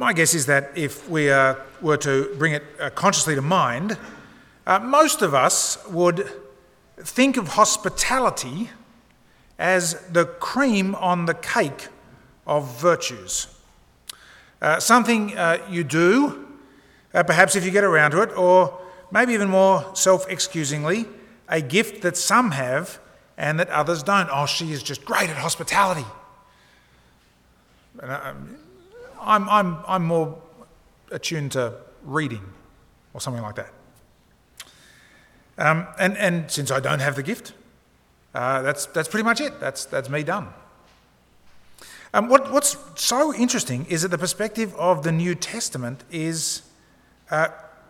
my guess is that if we uh, were to bring it uh, consciously to mind, uh, most of us would think of hospitality as the cream on the cake of virtues. Uh, something uh, you do, uh, perhaps if you get around to it, or maybe even more self excusingly, a gift that some have and that others don't. Oh, she is just great at hospitality. I'm, I'm, I'm more attuned to reading or something like that. Um, and, and since I don't have the gift, uh, that's, that's pretty much it. That's, that's me done. Um, what, what's so interesting is that the perspective of the New Testament is uh,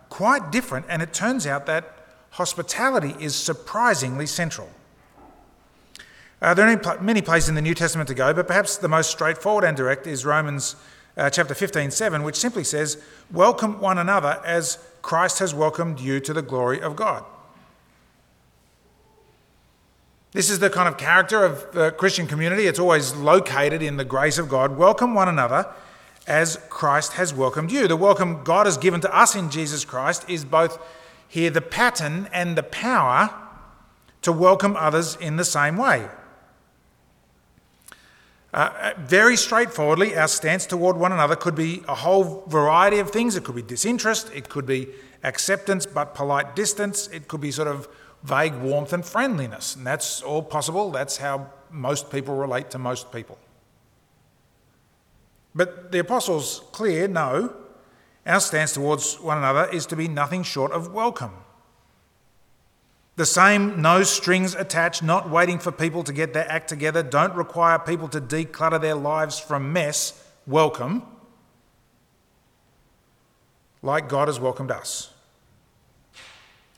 quite different, and it turns out that hospitality is surprisingly central. Uh, there are many places in the New Testament to go, but perhaps the most straightforward and direct is Romans uh, chapter 15, 7, which simply says, Welcome one another as Christ has welcomed you to the glory of God. This is the kind of character of the Christian community. It's always located in the grace of God. Welcome one another as Christ has welcomed you. The welcome God has given to us in Jesus Christ is both here the pattern and the power to welcome others in the same way. Uh, very straightforwardly, our stance toward one another could be a whole variety of things. It could be disinterest, it could be acceptance but polite distance, it could be sort of vague warmth and friendliness. And that's all possible. That's how most people relate to most people. But the apostles clear no, our stance towards one another is to be nothing short of welcome. The same no strings attached, not waiting for people to get their act together, don't require people to declutter their lives from mess, welcome, like God has welcomed us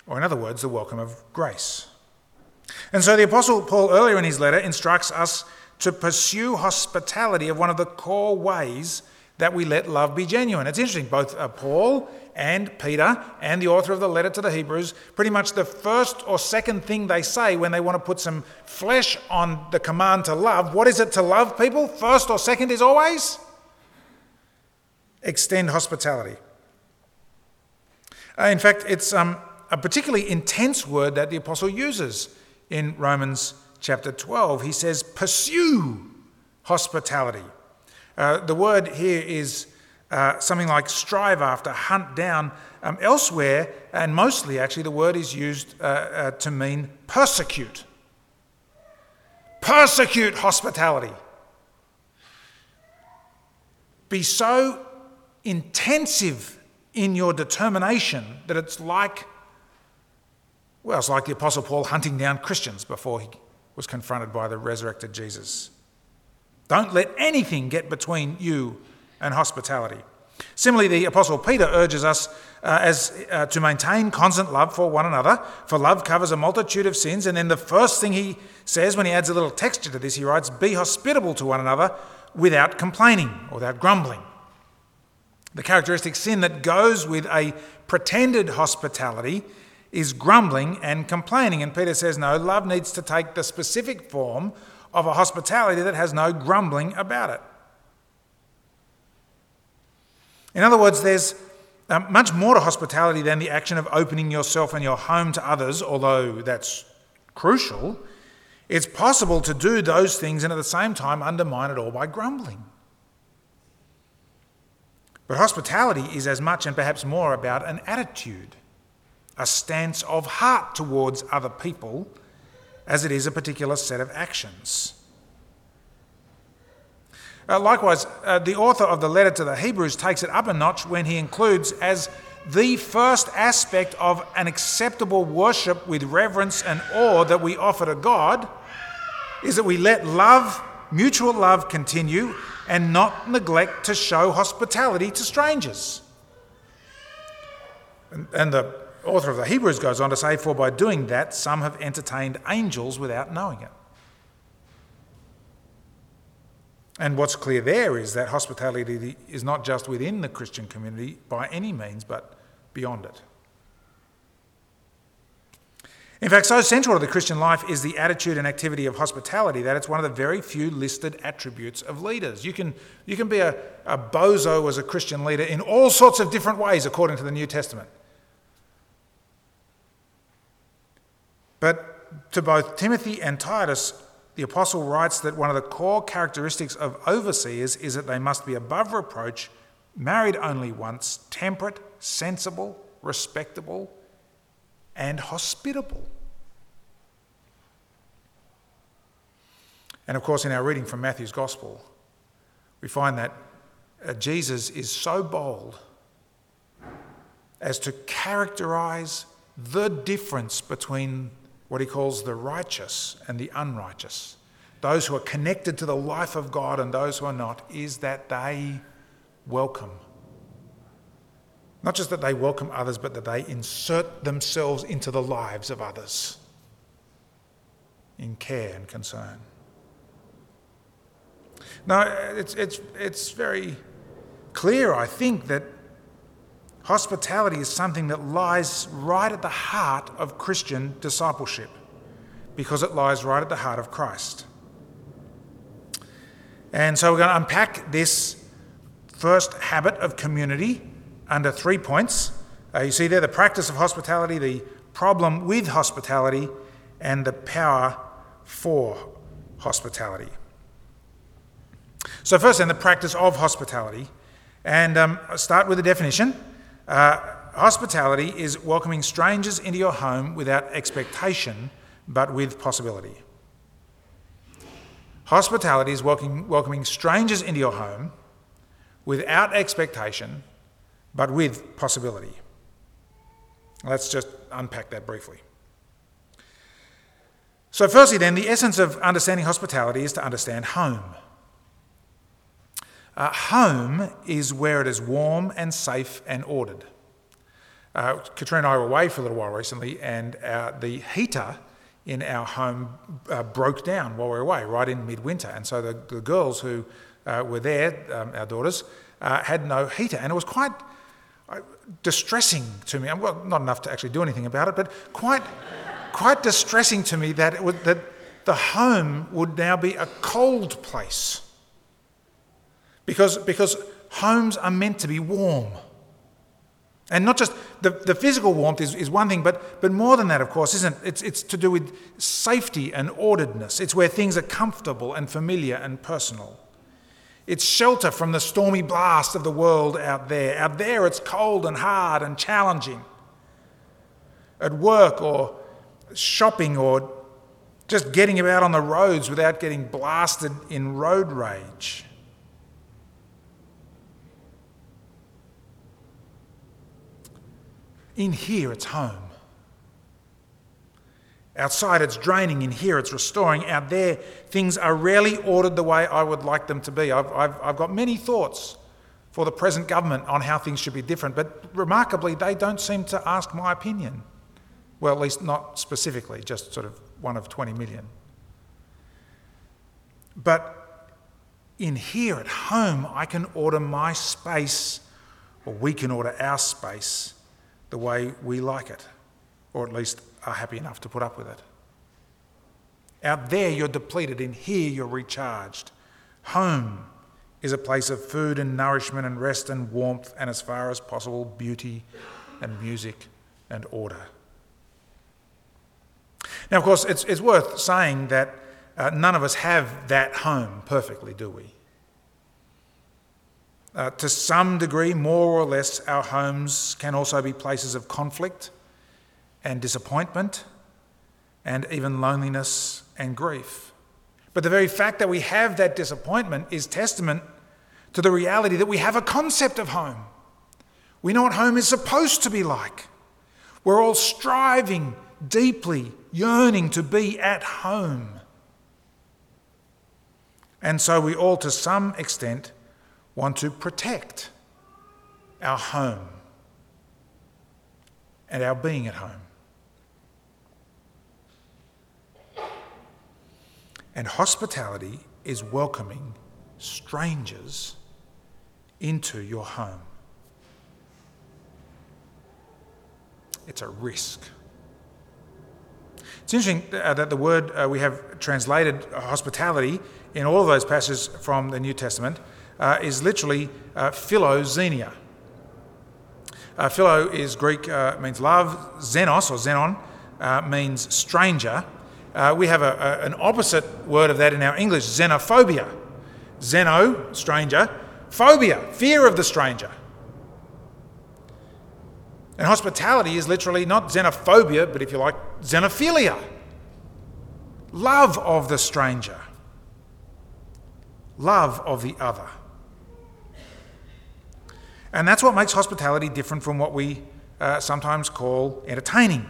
or in other words, the welcome of grace. And so the Apostle Paul, earlier in his letter, instructs us to pursue hospitality of one of the core ways that we let love be genuine. It's interesting, both uh, Paul and Peter and the author of the letter to the Hebrews, pretty much the first or second thing they say when they want to put some flesh on the command to love, what is it to love people? First or second is always extend hospitality. Uh, in fact, it's. Um, a particularly intense word that the apostle uses in Romans chapter 12. He says, pursue hospitality. Uh, the word here is uh, something like strive after, hunt down. Um, elsewhere, and mostly actually, the word is used uh, uh to mean persecute. Persecute hospitality. Be so intensive in your determination that it's like well, it's like the Apostle Paul hunting down Christians before he was confronted by the resurrected Jesus. Don't let anything get between you and hospitality. Similarly, the Apostle Peter urges us uh, as, uh, to maintain constant love for one another, for love covers a multitude of sins. And then the first thing he says when he adds a little texture to this, he writes, Be hospitable to one another without complaining or without grumbling. The characteristic sin that goes with a pretended hospitality is grumbling and complaining. And Peter says, no, love needs to take the specific form of a hospitality that has no grumbling about it. In other words, there's uh, much more to hospitality than the action of opening yourself and your home to others, although that's crucial. It's possible to do those things and at the same time undermine it all by grumbling. But hospitality is as much and perhaps more about an attitude a stance of heart towards other people as it is a particular set of actions. Uh, likewise, uh, the author of the letter to the Hebrews takes it up a notch when he includes as the first aspect of an acceptable worship with reverence and awe that we offer to God is that we let love, mutual love, continue and not neglect to show hospitality to strangers. And, and the author of the Hebrews goes on to say, For by doing that, some have entertained angels without knowing it. And what's clear there is that hospitality is not just within the Christian community by any means, but beyond it. In fact, so central to the Christian life is the attitude and activity of hospitality that it's one of the very few listed attributes of leaders. You can, you can be a, a bozo as a Christian leader in all sorts of different ways according to the New Testament. But to both Timothy and Titus, the apostle writes that one of the core characteristics of overseers is that they must be above reproach, married only once, temperate, sensible, respectable, and hospitable. And of course, in our reading from Matthew's Gospel, we find that uh, Jesus is so bold as to characterize the difference between what he calls the righteous and the unrighteous, those who are connected to the life of God and those who are not, is that they welcome. Not just that they welcome others, but that they insert themselves into the lives of others in care and concern. Now, it's, it's, it's very clear, I think, that hospitality is something that lies right at the heart of Christian discipleship because it lies right at the heart of Christ. And so we're going to unpack this first habit of community under three points. Uh, you see there the practice of hospitality, the problem with hospitality, and the power for hospitality. So, first, then, the practice of hospitality. And um, start with the definition. Uh, hospitality is welcoming strangers into your home without expectation, but with possibility. Hospitality is welcoming, welcoming strangers into your home without expectation, but with possibility. Let's just unpack that briefly. So, firstly, then, the essence of understanding hospitality is to understand home. Uh, home is where it is warm and safe and ordered. Uh, Katrina and I were away for a little while recently, and our, the heater in our home uh, broke down while we were away, right in midwinter. And so the, the girls who uh, were there, um, our daughters, uh, had no heater. And it was quite uh, distressing to me. Well, not enough to actually do anything about it, but quite, quite distressing to me that, would, that the home would now be a cold place. Because, because homes are meant to be warm. And not just the, the physical warmth is, is one thing, but, but more than that, of course, isn't it? It's, it's to do with safety and orderedness. It's where things are comfortable and familiar and personal. It's shelter from the stormy blast of the world out there. Out there, it's cold and hard and challenging. At work or shopping or just getting about on the roads without getting blasted in road rage. In here, it's home. Outside, it's draining. In here, it's restoring. Out there, things are rarely ordered the way I would like them to be. I've, I've, I've got many thoughts for the present government on how things should be different, but remarkably, they don't seem to ask my opinion. Well, at least not specifically, just sort of one of 20 million. But in here at home, I can order my space, or we can order our space the way we like it, or at least are happy enough to put up with it. Out there, you're depleted. In here, you're recharged. Home is a place of food and nourishment and rest and warmth, and as far as possible, beauty and music and order. Now, of course, it's, it's worth saying that uh, none of us have that home perfectly, do we? Uh, to some degree, more or less, our homes can also be places of conflict and disappointment and even loneliness and grief. But the very fact that we have that disappointment is testament to the reality that we have a concept of home. We know what home is supposed to be like. We're all striving deeply, yearning to be at home. And so we all, to some extent, want to protect our home and our being at home. And hospitality is welcoming strangers into your home. It's a risk. It's interesting uh, that the word uh, we have translated hospitality in all of those passages from the New Testament uh, is literally uh, philoxenia. Uh, philo is Greek, uh, means love. Xenos or xenon uh, means stranger. Uh, we have a, a, an opposite word of that in our English, xenophobia. Xeno, stranger. Phobia, fear of the stranger. And hospitality is literally not xenophobia, but if you like, xenophilia. Love of the stranger. Love of the other. And that's what makes hospitality different from what we uh, sometimes call entertaining.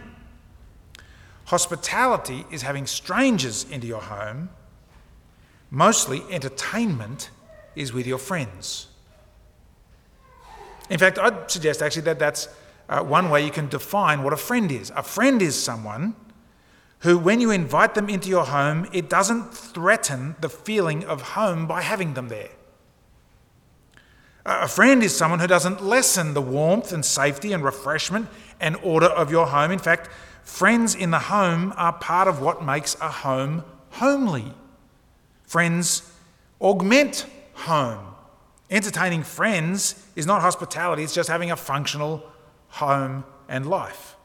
Hospitality is having strangers into your home. Mostly, entertainment is with your friends. In fact, I'd suggest actually that that's uh, one way you can define what a friend is. A friend is someone who, when you invite them into your home, it doesn't threaten the feeling of home by having them there. A friend is someone who doesn't lessen the warmth and safety and refreshment and order of your home. In fact, friends in the home are part of what makes a home homely. Friends augment home. Entertaining friends is not hospitality, it's just having a functional home and life.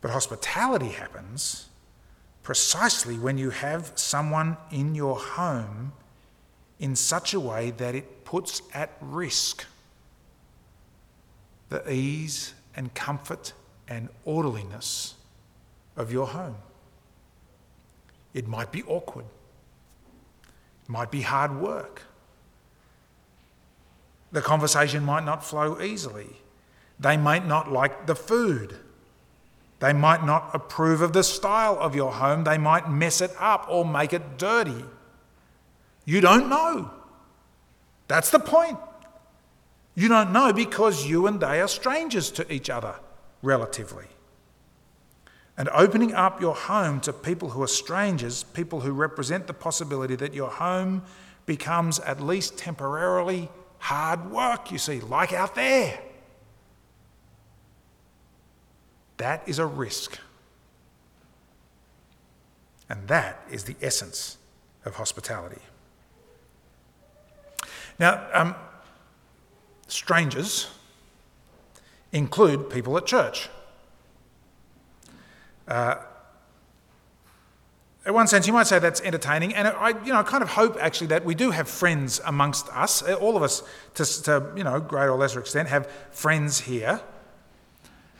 But hospitality happens precisely when you have someone in your home in such a way that it puts at risk the ease and comfort and orderliness of your home. It might be awkward, it might be hard work. The conversation might not flow easily. They might not like the food. They might not approve of the style of your home. They might mess it up or make it dirty. You don't know. That's the point. You don't know because you and they are strangers to each other, relatively. And opening up your home to people who are strangers, people who represent the possibility that your home becomes at least temporarily hard work, you see, like out there. That is a risk. And that is the essence of hospitality. Now, um, strangers include people at church. Uh, in one sense, you might say that's entertaining, and I, you know, kind of hope actually that we do have friends amongst us. All of us, to, to you know, greater or lesser extent, have friends here.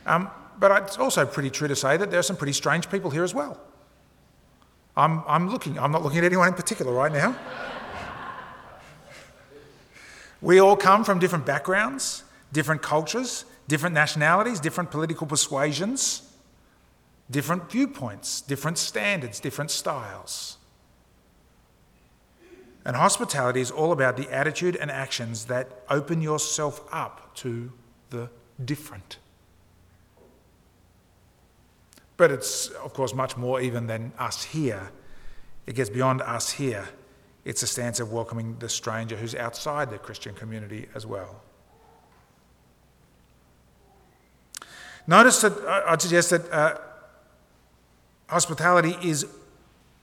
Um, but it's also pretty true to say that there are some pretty strange people here as well. I'm, I'm looking, I'm not looking at anyone in particular right now. we all come from different backgrounds, different cultures, different nationalities, different political persuasions, different viewpoints, different standards, different styles. And hospitality is all about the attitude and actions that open yourself up to the different. But it's, of course, much more even than us here. It gets beyond us here. It's a stance of welcoming the stranger who's outside the Christian community as well. Notice that I'd suggest that uh, hospitality is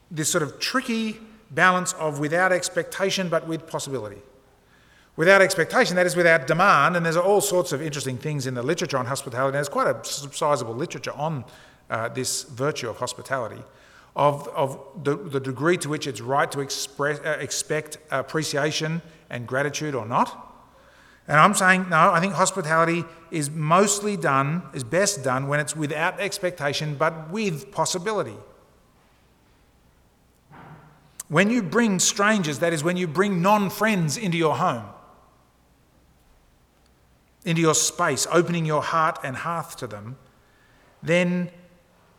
this sort of tricky balance of without expectation but with possibility. Without expectation, that is without demand, and there's all sorts of interesting things in the literature on hospitality. There's quite a sizable literature on uh, this virtue of hospitality, of, of the, the degree to which it's right to express, uh, expect appreciation and gratitude or not. And I'm saying, no, I think hospitality is mostly done, is best done when it's without expectation but with possibility. When you bring strangers, that is, when you bring non friends into your home, into your space, opening your heart and hearth to them, then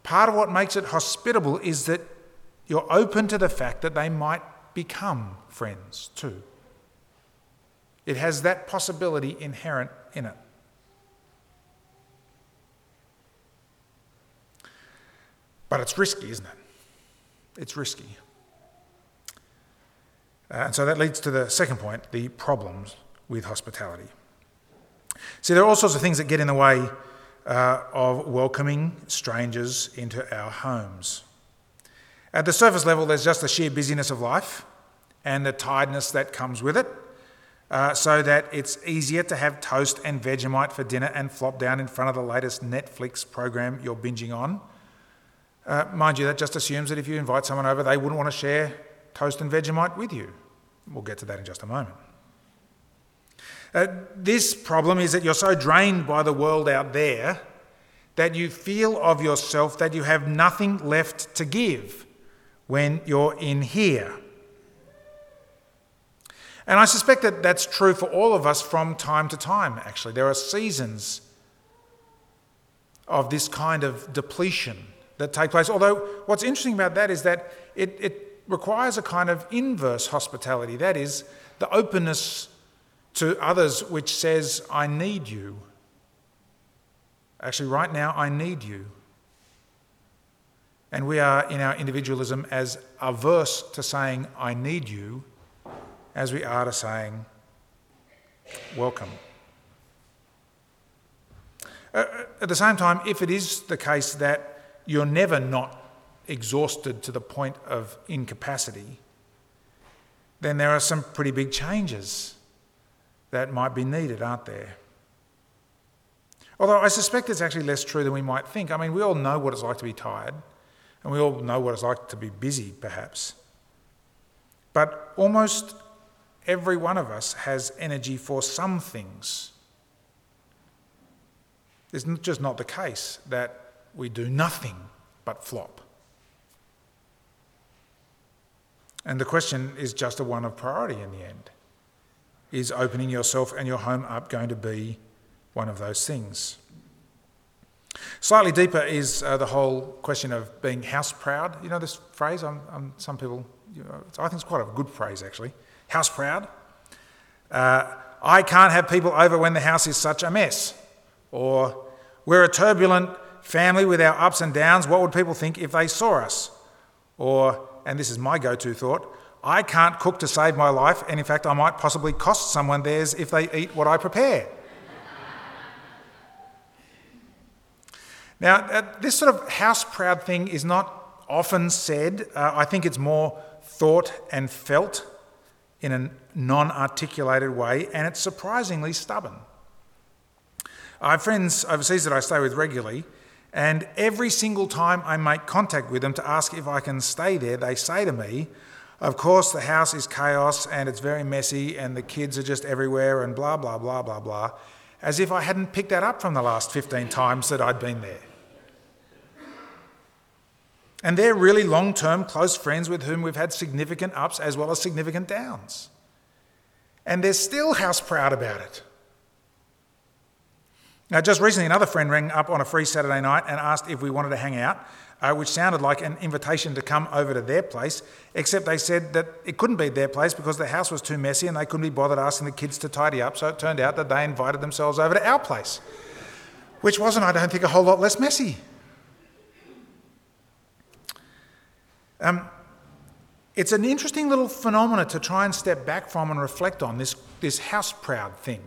part of what makes it hospitable is that you're open to the fact that they might become friends too. It has that possibility inherent in it. But it's risky, isn't it? It's risky. And so that leads to the second point the problems with hospitality. See, there are all sorts of things that get in the way uh, of welcoming strangers into our homes. At the surface level, there's just the sheer busyness of life and the tiredness that comes with it, uh, so that it's easier to have toast and Vegemite for dinner and flop down in front of the latest Netflix program you're binging on. Uh, mind you, that just assumes that if you invite someone over, they wouldn't want to share toast and Vegemite with you. We'll get to that in just a moment. Uh, this problem is that you're so drained by the world out there that you feel of yourself that you have nothing left to give when you're in here. And I suspect that that's true for all of us from time to time, actually. There are seasons of this kind of depletion that take place. Although, what's interesting about that is that it, it requires a kind of inverse hospitality that is, the openness to others which says, I need you. Actually, right now, I need you. And we are, in our individualism, as averse to saying, I need you, as we are to saying, welcome. At the same time, if it is the case that you're never not exhausted to the point of incapacity, then there are some pretty big changes that might be needed, aren't there? Although I suspect it's actually less true than we might think. I mean, we all know what it's like to be tired, and we all know what it's like to be busy, perhaps. But almost every one of us has energy for some things. It's just not the case that we do nothing but flop. And the question is just a one of priority in the end. Is opening yourself and your home up going to be one of those things? Slightly deeper is uh, the whole question of being house proud. You know this phrase? I'm, I'm, some people, you know, I think it's quite a good phrase actually. House proud. Uh, I can't have people over when the house is such a mess. Or we're a turbulent family with our ups and downs. What would people think if they saw us? Or, and this is my go to thought, I can't cook to save my life, and in fact, I might possibly cost someone theirs if they eat what I prepare. now, uh, this sort of house proud thing is not often said. Uh, I think it's more thought and felt in a non articulated way, and it's surprisingly stubborn. I have friends overseas that I stay with regularly, and every single time I make contact with them to ask if I can stay there, they say to me, of course, the house is chaos and it's very messy and the kids are just everywhere and blah, blah, blah, blah, blah, as if I hadn't picked that up from the last 15 times that I'd been there. And they're really long term close friends with whom we've had significant ups as well as significant downs. And they're still house proud about it. Now, just recently, another friend rang up on a free Saturday night and asked if we wanted to hang out uh, which sounded like an invitation to come over to their place, except they said that it couldn't be their place because the house was too messy and they couldn't be bothered asking the kids to tidy up. So it turned out that they invited themselves over to our place, which wasn't, I don't think, a whole lot less messy. Um, it's an interesting little phenomenon to try and step back from and reflect on this, this house proud thing.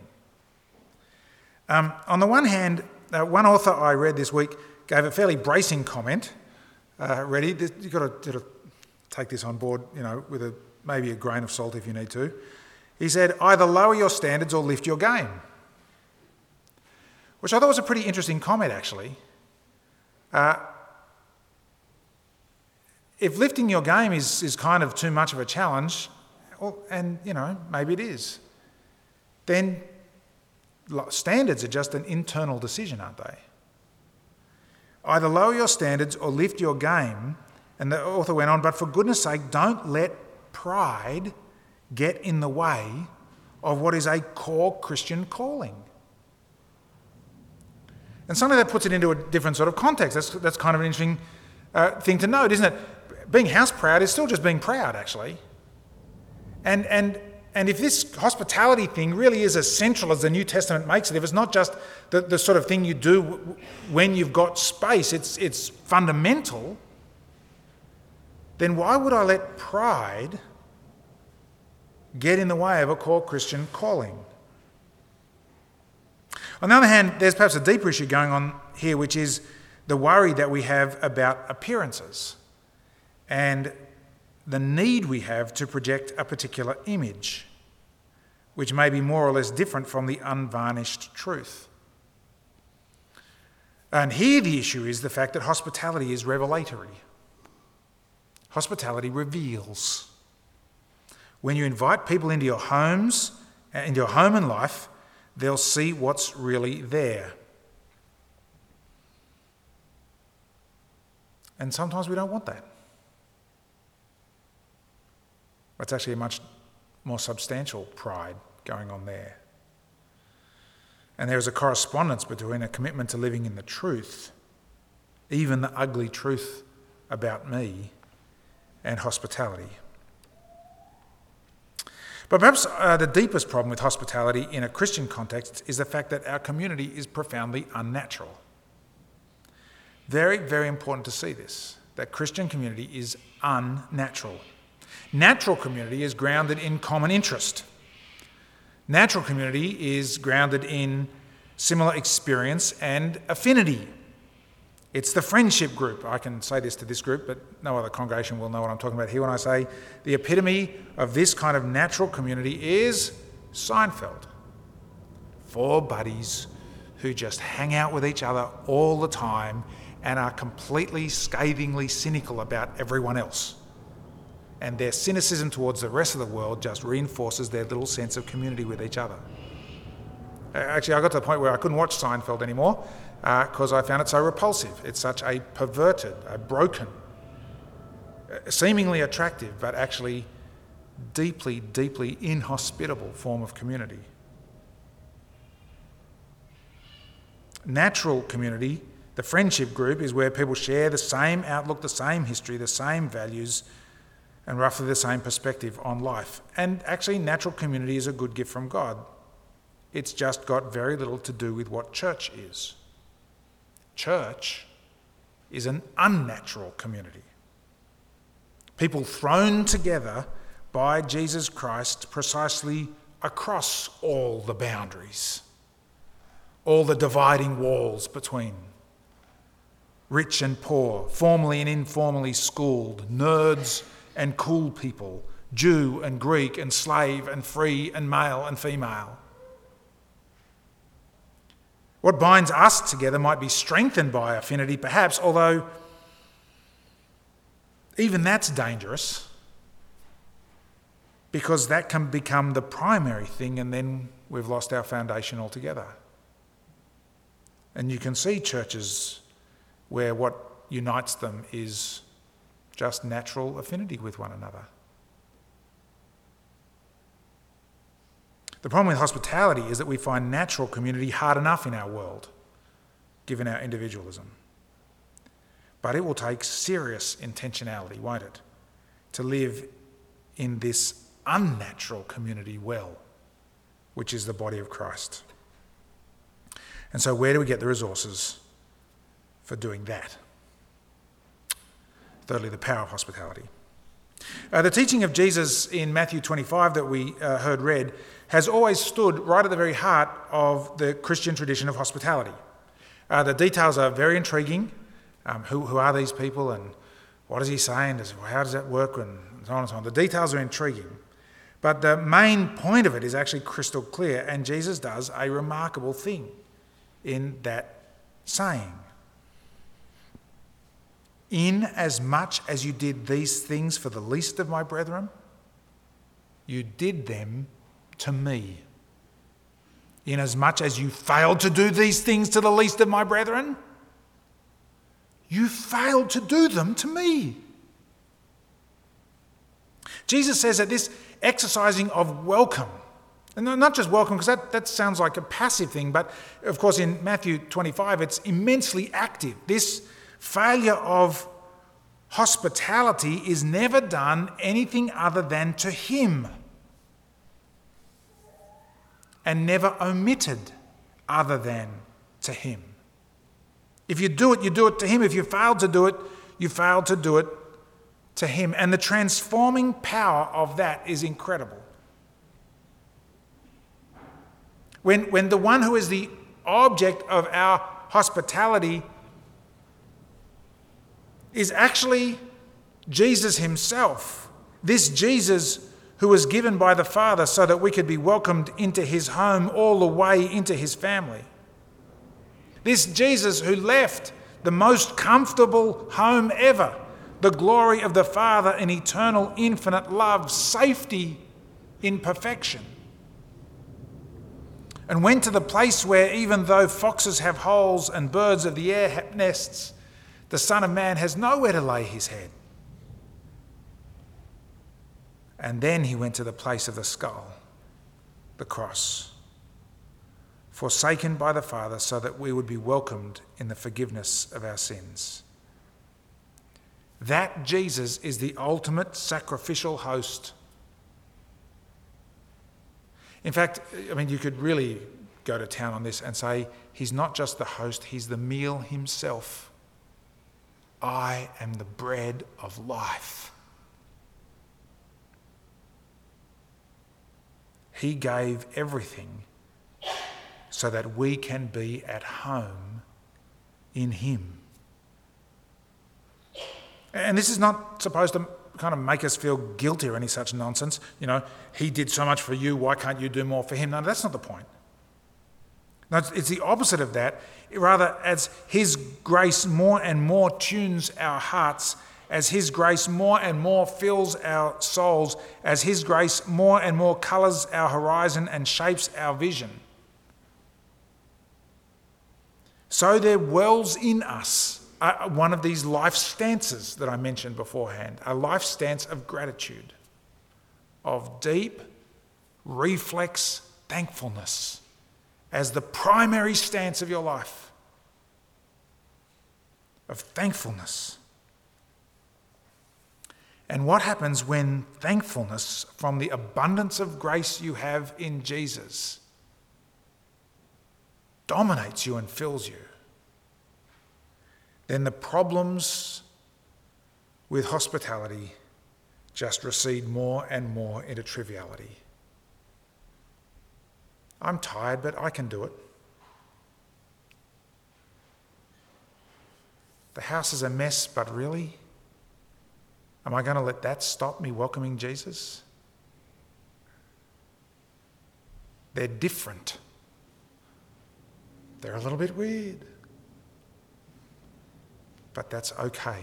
Um, on the one hand, uh, one author I read this week gave a fairly bracing comment uh, ready. You've got to, to, take this on board, you know, with a, maybe a grain of salt if you need to. He said, either lower your standards or lift your game. Which I thought was a pretty interesting comment, actually. Uh, if lifting your game is, is kind of too much of a challenge, well, and you know, maybe it is, then standards are just an internal decision, aren't they? Either lower your standards or lift your game. And the author went on, but for goodness sake, don't let pride get in the way of what is a core Christian calling. And suddenly that puts it into a different sort of context. That's, that's kind of an interesting uh, thing to note, isn't it? Being house proud is still just being proud, actually. And, and and if this hospitality thing really is as central as the New Testament makes it, if it's not just the, the sort of thing you do when you've got space, it's, it's fundamental, then why would I let pride get in the way of a core Christian calling? On the other hand, there's perhaps a deeper issue going on here, which is the worry that we have about appearances and the need we have to project a particular image, which may be more or less different from the unvarnished truth. And here the issue is the fact that hospitality is revelatory. Hospitality reveals. When you invite people into your homes, uh, into your home and life, they'll see what's really there. And sometimes we don't want that. It's actually a much more substantial pride going on there. And there is a correspondence between a commitment to living in the truth, even the ugly truth about me, and hospitality. But perhaps uh, the deepest problem with hospitality in a Christian context is the fact that our community is profoundly unnatural. Very, very important to see this that Christian community is unnatural. Natural community is grounded in common interest. Natural community is grounded in similar experience and affinity. It's the friendship group. I can say this to this group, but no other congregation will know what I'm talking about here when I say the epitome of this kind of natural community is Seinfeld. Four buddies who just hang out with each other all the time and are completely scathingly cynical about everyone else. And their cynicism towards the rest of the world just reinforces their little sense of community with each other. Actually, I got to the point where I couldn't watch Seinfeld anymore because uh, I found it so repulsive. It's such a perverted, a broken, uh, seemingly attractive, but actually deeply, deeply inhospitable form of community. Natural community, the friendship group, is where people share the same outlook, the same history, the same values, and roughly the same perspective on life. And actually, natural community is a good gift from God. It's just got very little to do with what church is. Church is an unnatural community. People thrown together by Jesus Christ precisely across all the boundaries, all the dividing walls between rich and poor, formally and informally schooled, nerds and cool people, Jew and Greek and slave and free and male and female. What binds us together might be strengthened by affinity, perhaps, although even that's dangerous because that can become the primary thing and then we've lost our foundation altogether. And you can see churches where what unites them is just natural affinity with one another. The problem with hospitality is that we find natural community hard enough in our world, given our individualism. But it will take serious intentionality, won't it, to live in this unnatural community well, which is the body of Christ. And so, where do we get the resources for doing that? Thirdly, the power of hospitality. Uh, the teaching of Jesus in Matthew 25 that we uh, heard read has always stood right at the very heart of the Christian tradition of hospitality. Uh, the details are very intriguing. Um, who, who are these people and what is he saying? Does, how does that work? And so on and so on. The details are intriguing. But the main point of it is actually crystal clear, and Jesus does a remarkable thing in that saying. In as much as you did these things for the least of my brethren, you did them to me. Inasmuch as much as you failed to do these things to the least of my brethren, you failed to do them to me. Jesus says that this exercising of welcome, and not just welcome, because that, that sounds like a passive thing, but of course in Matthew 25 it's immensely active. This failure of hospitality is never done anything other than to Him and never omitted other than to Him. If you do it, you do it to Him. If you fail to do it, you fail to do it to Him. And the transforming power of that is incredible. When, when the one who is the object of our hospitality is actually Jesus himself. This Jesus who was given by the Father so that we could be welcomed into his home all the way into his family. This Jesus who left the most comfortable home ever, the glory of the Father in eternal, infinite love, safety in perfection. And went to the place where, even though foxes have holes and birds of the air have nests, the Son of Man has nowhere to lay his head. And then he went to the place of the skull, the cross, forsaken by the Father so that we would be welcomed in the forgiveness of our sins. That Jesus is the ultimate sacrificial host. In fact, I mean, you could really go to town on this and say, He's not just the host, He's the meal Himself. I am the bread of life. He gave everything so that we can be at home in Him. And this is not supposed to kind of make us feel guilty or any such nonsense. You know, He did so much for you, why can't you do more for Him? No, that's not the point. No, it's the opposite of that. Rather, as His grace more and more tunes our hearts as His grace more and more fills our souls, as His grace more and more colours our horizon and shapes our vision. So there wells in us one of these life stances that I mentioned beforehand a life stance of gratitude, of deep, reflex thankfulness as the primary stance of your life, of thankfulness. And what happens when thankfulness from the abundance of grace you have in Jesus dominates you and fills you? Then the problems with hospitality just recede more and more into triviality. I'm tired, but I can do it. The house is a mess, but really? Am I going to let that stop me welcoming Jesus? They're different. They're a little bit weird. But that's okay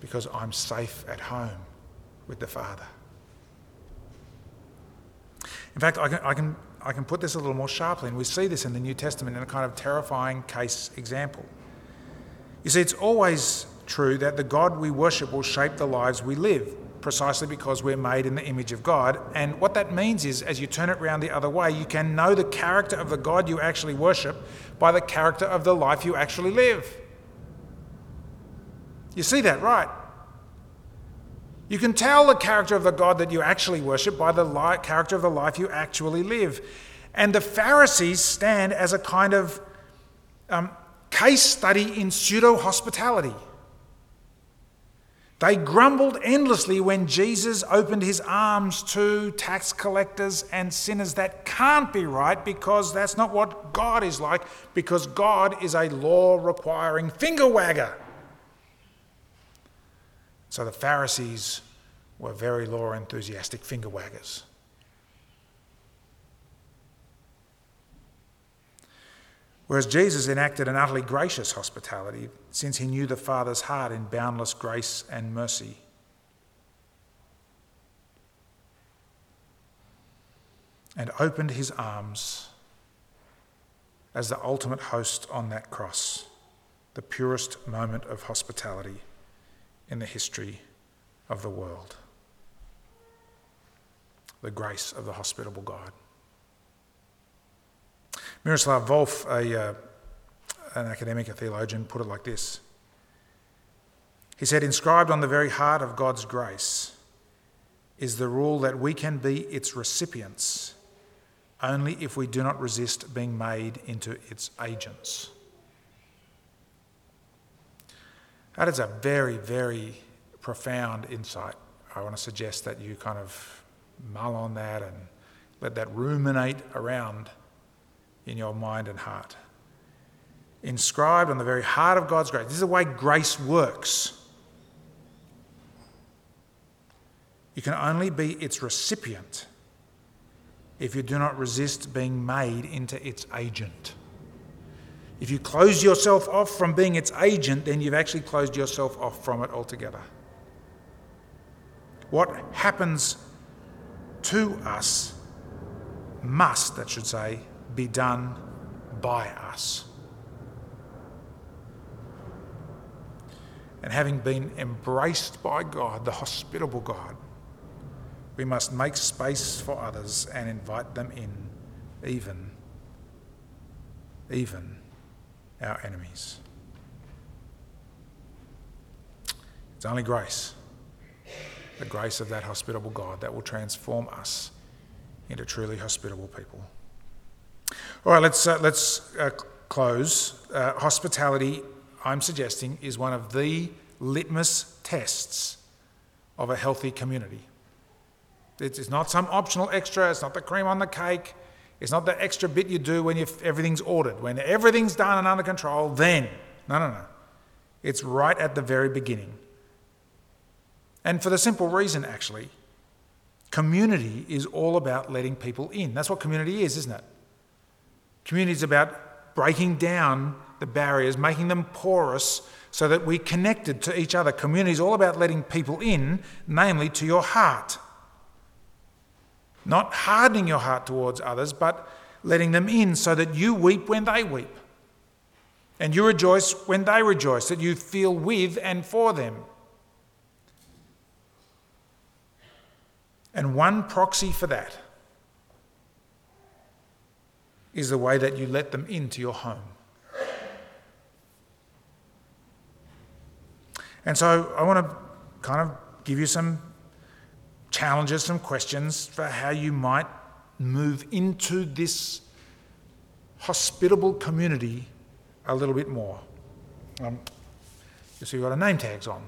because I'm safe at home with the Father. In fact, I can, I, can, I can put this a little more sharply, and we see this in the New Testament in a kind of terrifying case example. You see, it's always true that the God we worship will shape the lives we live, precisely because we're made in the image of God. And what that means is, as you turn it around the other way, you can know the character of the God you actually worship by the character of the life you actually live. You see that, right? You can tell the character of the God that you actually worship by the character of the life you actually live. And the Pharisees stand as a kind of um, case study in pseudo hospitality. They grumbled endlessly when Jesus opened his arms to tax collectors and sinners. That can't be right because that's not what God is like, because God is a law requiring finger wagger. So the Pharisees were very law enthusiastic finger waggers. Whereas Jesus enacted an utterly gracious hospitality since he knew the Father's heart in boundless grace and mercy. And opened his arms as the ultimate host on that cross, the purest moment of hospitality in the history of the world. The grace of the hospitable God. Miroslav Volf, a, uh, an academic, a theologian, put it like this He said, Inscribed on the very heart of God's grace is the rule that we can be its recipients only if we do not resist being made into its agents. That is a very, very profound insight. I want to suggest that you kind of mull on that and let that ruminate around in your mind and heart. inscribed on the very heart of God's grace. This is the way grace works. You can only be its recipient if you do not resist being made into its agent. If you close yourself off from being its agent, then you've actually closed yourself off from it altogether. What happens to us must, that should say, be done by us. And having been embraced by God, the hospitable God, we must make space for others and invite them in, even, even our enemies. It's only grace, the grace of that hospitable God, that will transform us into truly hospitable people. All right, let's, uh, let's uh, close. Uh, hospitality, I'm suggesting, is one of the litmus tests of a healthy community. It's not some optional extra, it's not the cream on the cake, it's not the extra bit you do when everything's ordered. When everything's done and under control, then. No, no, no. It's right at the very beginning. And for the simple reason, actually, community is all about letting people in. That's what community is, isn't it? Community is about breaking down the barriers, making them porous so that we're connected to each other. Community is all about letting people in, namely to your heart. Not hardening your heart towards others, but letting them in so that you weep when they weep. And you rejoice when they rejoice, that you feel with and for them. And one proxy for that is the way that you let them into your home. And so I want to kind of give you some challenges, some questions for how you might move into this hospitable community a little bit more. Um, you see, we've got our name tags on.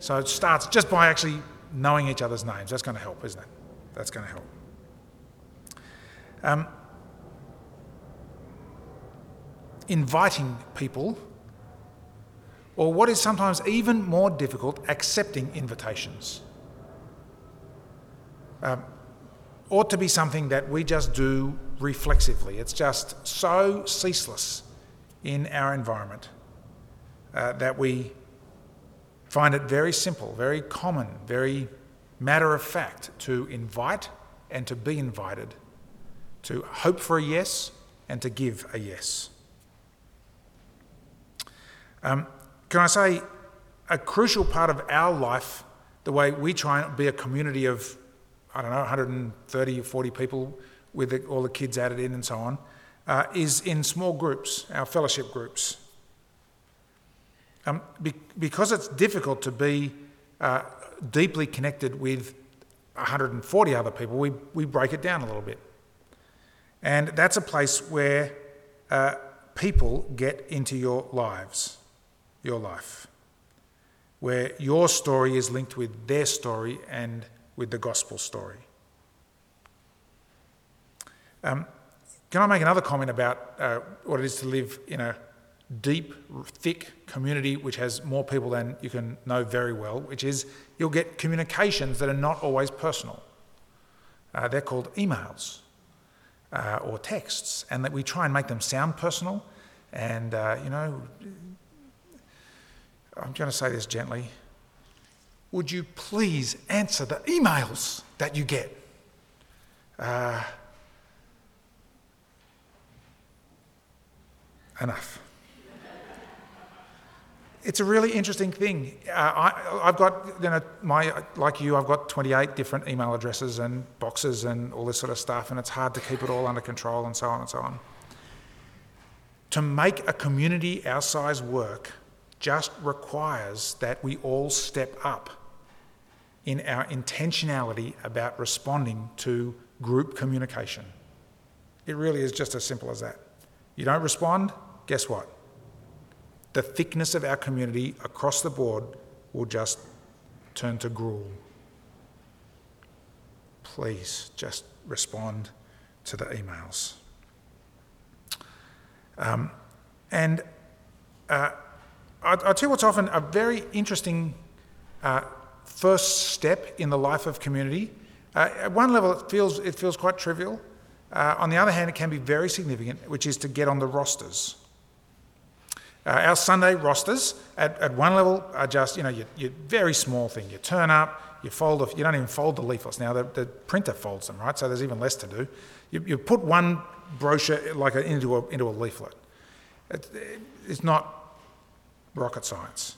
So it starts just by actually knowing each other's names. That's going to help, isn't it? That's going to help. Um, inviting people, or what is sometimes even more difficult, accepting invitations um, ought to be something that we just do reflexively. It's just so ceaseless in our environment uh, that we find it very simple, very common, very matter of fact to invite and to be invited, to hope for a yes and to give a yes. Um, can I say a crucial part of our life, the way we try and be a community of I don't know, 130 or 40 people with the, all the kids added in and so on, uh, is in small groups, our fellowship groups. Um, be, because it's difficult to be uh, deeply connected with 140 other people, we, we break it down a little bit. And that's a place where uh, people get into your lives, your life, where your story is linked with their story and with the gospel story. Um, can I make another comment about uh, what it is to live in a deep, thick community which has more people than you can know very well, which is you'll get communications that are not always personal. Uh, they're called emails uh, or texts, and that we try and make them sound personal. And, uh, you know, I'm going to say this gently would you please answer the emails that you get? Uh, enough. It's a really interesting thing. Uh, I, have got, you know, my, like you, I've got 28 different email addresses and boxes and all this sort of stuff, and it's hard to keep it all under control and so on and so on. To make a community our size work, just requires that we all step up in our intentionality about responding to group communication. It really is just as simple as that. You don't respond, guess what? The thickness of our community across the board will just turn to gruel. Please just respond to the emails. Um, and uh, I, I tell you what's often a very interesting uh, first step in the life of community. Uh, at one level, it feels, it feels quite trivial. Uh, on the other hand, it can be very significant, which is to get on the rosters. Uh, our Sunday rosters at, at one level are just, you know, your, your very small thing. You turn up, you fold, you don't even fold the leaflets. Now, the, the, printer folds them, right? So there's even less to do. You, you put one brochure like a, into, a, into a leaflet. It, it's not rocket science.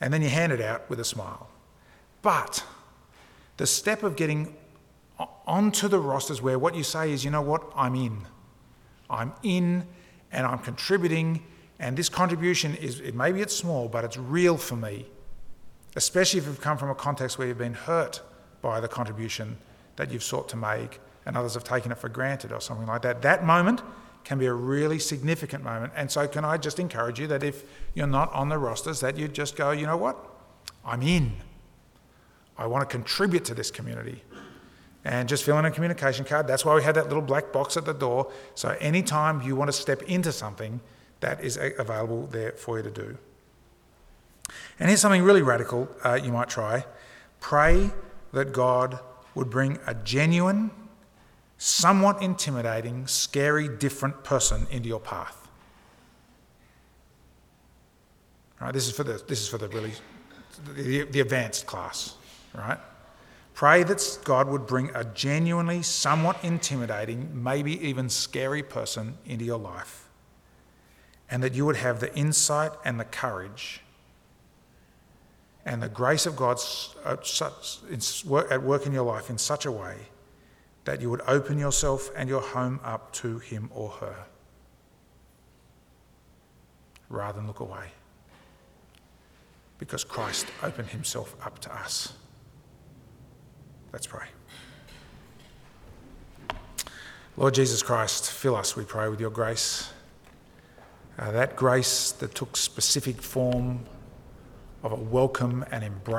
And then you hand it out with a smile. But the step of getting onto the rosters where what you say is, you know what, I'm in. I'm in and I'm contributing, and this contribution is, it, maybe it's small, but it's real for me, especially if you've come from a context where you've been hurt by the contribution that you've sought to make and others have taken it for granted or something like that. That moment can be a really significant moment. And so, can I just encourage you that if you're not on the rosters, that you just go, you know what? I'm in. I want to contribute to this community. And just fill in a communication card. That's why we have that little black box at the door. So, anytime you want to step into something, that is available there for you to do. And here's something really radical uh, you might try pray that God would bring a genuine, somewhat intimidating, scary, different person into your path. Right, this is for the this is for the really the, the advanced class, right? Pray that God would bring a genuinely, somewhat intimidating, maybe even scary person into your life, and that you would have the insight and the courage and the grace of God uh, at work in your life in such a way that you would open yourself and your home up to him or her rather than look away. Because Christ opened himself up to us. Let's pray. Lord Jesus Christ, fill us, we pray, with your grace. Uh, that grace that took specific form of a welcome and embrace.